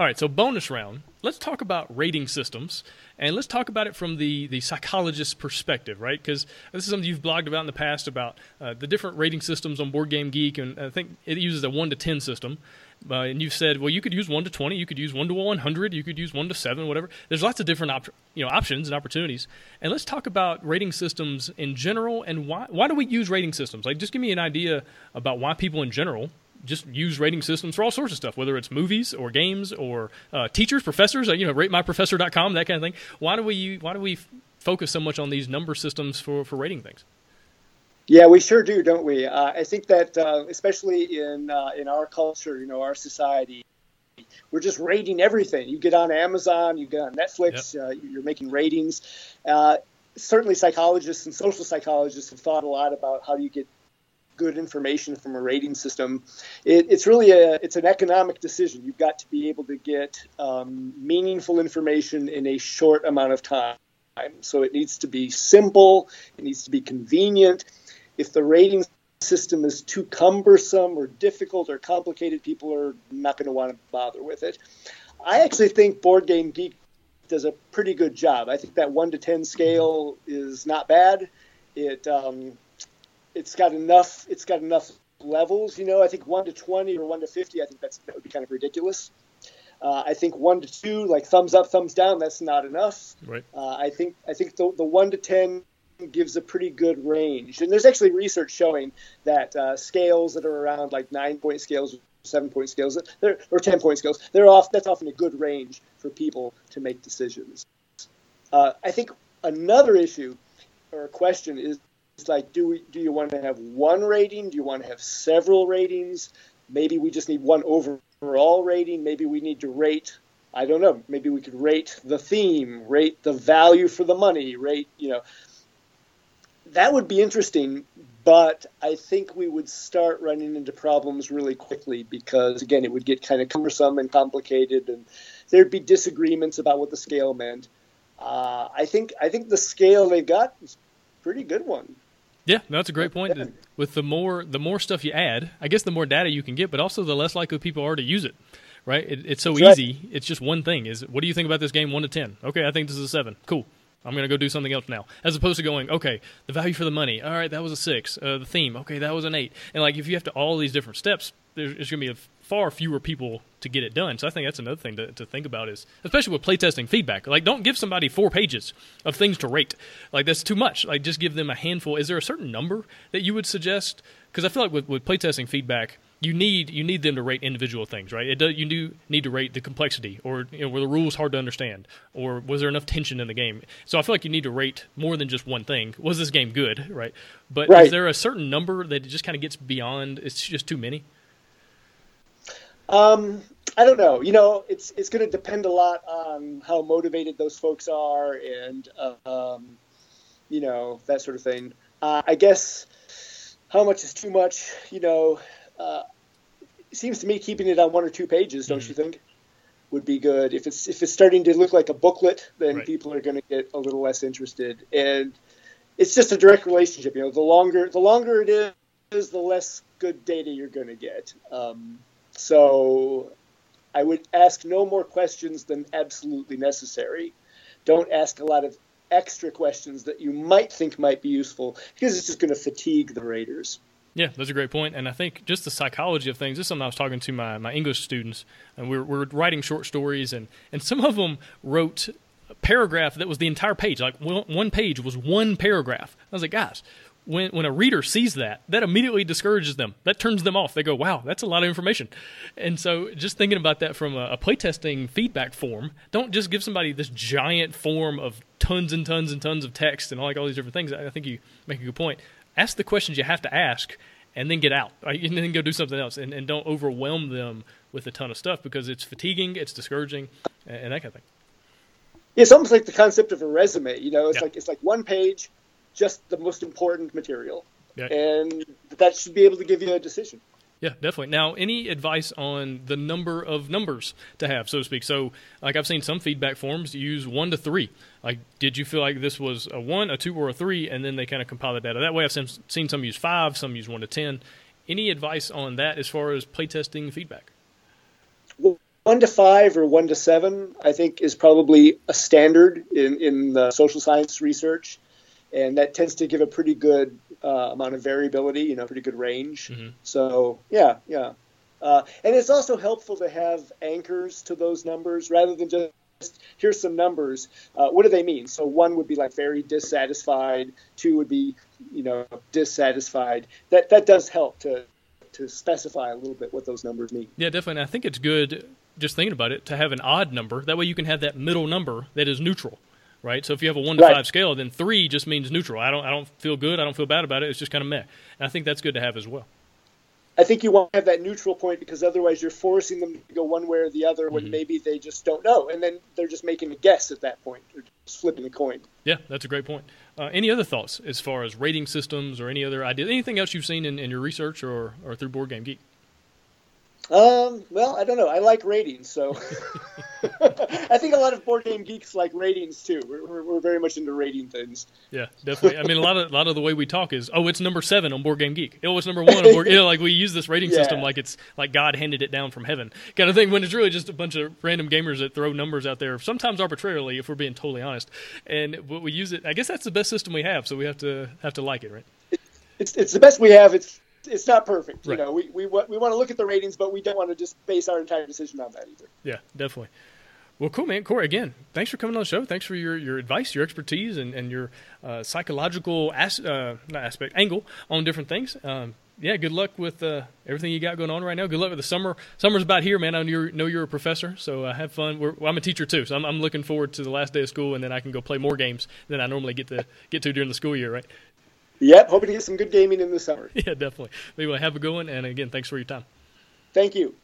All right, so bonus round. Let's talk about rating systems, and let's talk about it from the the psychologist's perspective, right? Because this is something you've blogged about in the past about uh, the different rating systems on Board Game Geek, and I think it uses a one to ten system. Uh, and you've said, well, you could use one to twenty, you could use one to one hundred, you could use one to seven, whatever. There's lots of different op- you know options and opportunities. And let's talk about rating systems in general, and why why do we use rating systems? Like, just give me an idea about why people in general just use rating systems for all sorts of stuff, whether it's movies or games or uh, teachers, professors, uh, you know, ratemyprofessor.com, that kind of thing. Why do we why do we focus so much on these number systems for, for rating things? Yeah, we sure do, don't we? Uh, I think that uh, especially in uh, in our culture, you know, our society, we're just rating everything. You get on Amazon, you get on Netflix, yep. Uh, you're making ratings. certainly, psychologists and social psychologists have thought a lot about how do you get good information from a rating system. It, it's really a it's an economic decision. You've got to be able to get um, meaningful information in a short amount of time. So it needs to be simple. It needs to be convenient. If the rating system is too cumbersome or difficult or complicated, people are not going to want to bother with it. I actually think Board Game Geek does a pretty good job. I think that one to ten scale is not bad. It um, it's got enough. It's got enough levels. You know, I think one to twenty or one to fifty. I think that's that would be kind of ridiculous. Uh, I think one to two, like thumbs up, thumbs down, that's not enough. Right. Uh, I think I think the, the one to ten gives a pretty good range, and there's actually research showing that uh, scales that are around like nine point scales, seven point scales, or ten point scales, they're off. That's often a good range for people to make decisions. Uh, I think another issue or question is it's like, do we do you want to have one rating? Do you want to have several ratings? Maybe we just need one overall rating. Maybe we need to rate. I don't know. Maybe we could rate the theme, rate the value for the money, rate you know. That would be interesting, but I think we would start running into problems really quickly because again, it would get kind of cumbersome and complicated, and there'd be disagreements about what the scale meant. Uh, I think I think the scale they got is a pretty good one. Yeah, no, that's a great point. With the more the more stuff you add, I guess the more data you can get, but also the less likely people are to use it. Right? It, it's so that's easy. Right. It's just one thing. Is what do you think about this game? One to ten. Okay, I think this is a seven. Cool. I'm going to go do something else now. As opposed to going, okay, the value for the money. All right, that was a six. Uh, the theme. Okay, that was an eight. And like if you have to all these different steps, there's, there's going to be a far fewer people to get it done. So I think that's another thing to, to think about is, especially with playtesting feedback. Like, don't give somebody four pages of things to rate. Like, that's too much. Like, just give them a handful. Is there a certain number that you would suggest? Because I feel like with, with playtesting feedback, you need you need them to rate individual things, right? It does, you do need to rate the complexity, or you know, were the rules hard to understand, or was there enough tension in the game? So I feel like you need to rate more than just one thing. Was this game good, right? But right. is there a certain number that it just kind of gets beyond? It's just too many. Um, I don't know. You know, it's it's going to depend a lot on how motivated those folks are, and uh, um, you know that sort of thing. Uh, I guess how much is too much. You know, uh, it seems to me keeping it on one or two pages, don't mm-hmm. you think, would be good. If it's if it's starting to look like a booklet, then right. people are going to get a little less interested, and it's just a direct relationship. You know, the longer the longer it is, the less good data you're going to get. Um, so I would ask no more questions than absolutely necessary. Don't ask a lot of extra questions that you might think might be useful because it's just going to fatigue the raters. Yeah, that's a great point. And I think just the psychology of things, this is something I was talking to my, my English students, and we are we are writing short stories, and, and some of them wrote a paragraph that was the entire page. Like one page was one paragraph. I was like, guys, when when a reader sees that, that immediately discourages them. That turns them off. They go, "Wow, that's a lot of information." And so, just thinking about that from a, a playtesting feedback form, don't just give somebody this giant form of tons and tons and tons of text and all, like all these different things. I think you make a good point. Ask the questions you have to ask, and then get out, right? and then go do something else, and, and don't overwhelm them with a ton of stuff because it's fatiguing, it's discouraging, and, and that kind of thing. It's almost like the concept of a resume. You know, it's yeah. like it's like one page just the most important material. Yeah. And that should be able to give you a decision. Yeah, definitely. Now, any advice on the number of numbers to have, so to speak? So, like I've seen some feedback forms use one to three. Like, did you feel like this was a one, a two, or a three? And then they kind of compile the data that way. I've seen some use five, some use one to ten. Any advice on that as far as playtesting feedback? Well, one to five or one to seven, I think, is probably a standard in, in the social science research. And that tends to give a pretty good uh, amount of variability, you know, pretty good range. Mm-hmm. So, yeah, yeah. Uh, and it's also helpful to have anchors to those numbers rather than just here's some numbers. Uh, what do they mean? So one would be like very dissatisfied. Two would be, you know, dissatisfied. That that does help to to specify a little bit what those numbers mean. Yeah, definitely. And I think it's good just thinking about it to have an odd number. That way you can have that middle number that is neutral. Right, so if you have a one to right. five scale, then three just means neutral. I don't, I don't feel good. I don't feel bad about it. It's just kind of meh. And I think that's good to have as well. I think you want to have that neutral point because otherwise you're forcing them to go one way or the other when mm-hmm. maybe they just don't know, and then they're just making a guess at that point. They're just flipping a coin. Yeah, that's a great point. Uh, any other thoughts as far as rating systems or any other ideas? Anything else you've seen in, in your research or, or through Board Game Geek? Um, well, I don't know. I like ratings, so I think a lot of board game geeks like ratings too. We're, we're, we're, very much into rating things. Yeah, definitely. I mean, a lot of a lot of the way we talk is, oh, it's number seven on Board Game Geek. Oh, it's number one on Board. you know, like we use this rating yeah. system like it's like God handed it down from heaven, kind of thing. When it's really just a bunch of random gamers that throw numbers out there, sometimes arbitrarily, if we're being totally honest. And we use it. I guess that's the best system we have, so we have to have to like it, right? It's it's the best we have. It's it's not perfect. Right. You know, we, we, we want to look at the ratings, but we don't want to just base our entire decision on that either. Yeah, definitely. Well, cool, man. Corey, again, thanks for coming on the show. Thanks for your, your advice, your expertise, and, and your uh, psychological as, uh, aspect angle on different things. Um, yeah, good luck with uh, everything you got going on right now. Good luck with the summer. Summer's about here, man. I know you're, know you're a professor, so uh, have fun. Well, I'm a teacher too, so I'm, I'm, looking forward to the last day of school, and then I can go play more games than I normally get to get to during the school year, right? Yep, hoping to get some good gaming in the summer. Yeah, definitely. Anyway, have a good one, and again, thanks for your time. Thank you.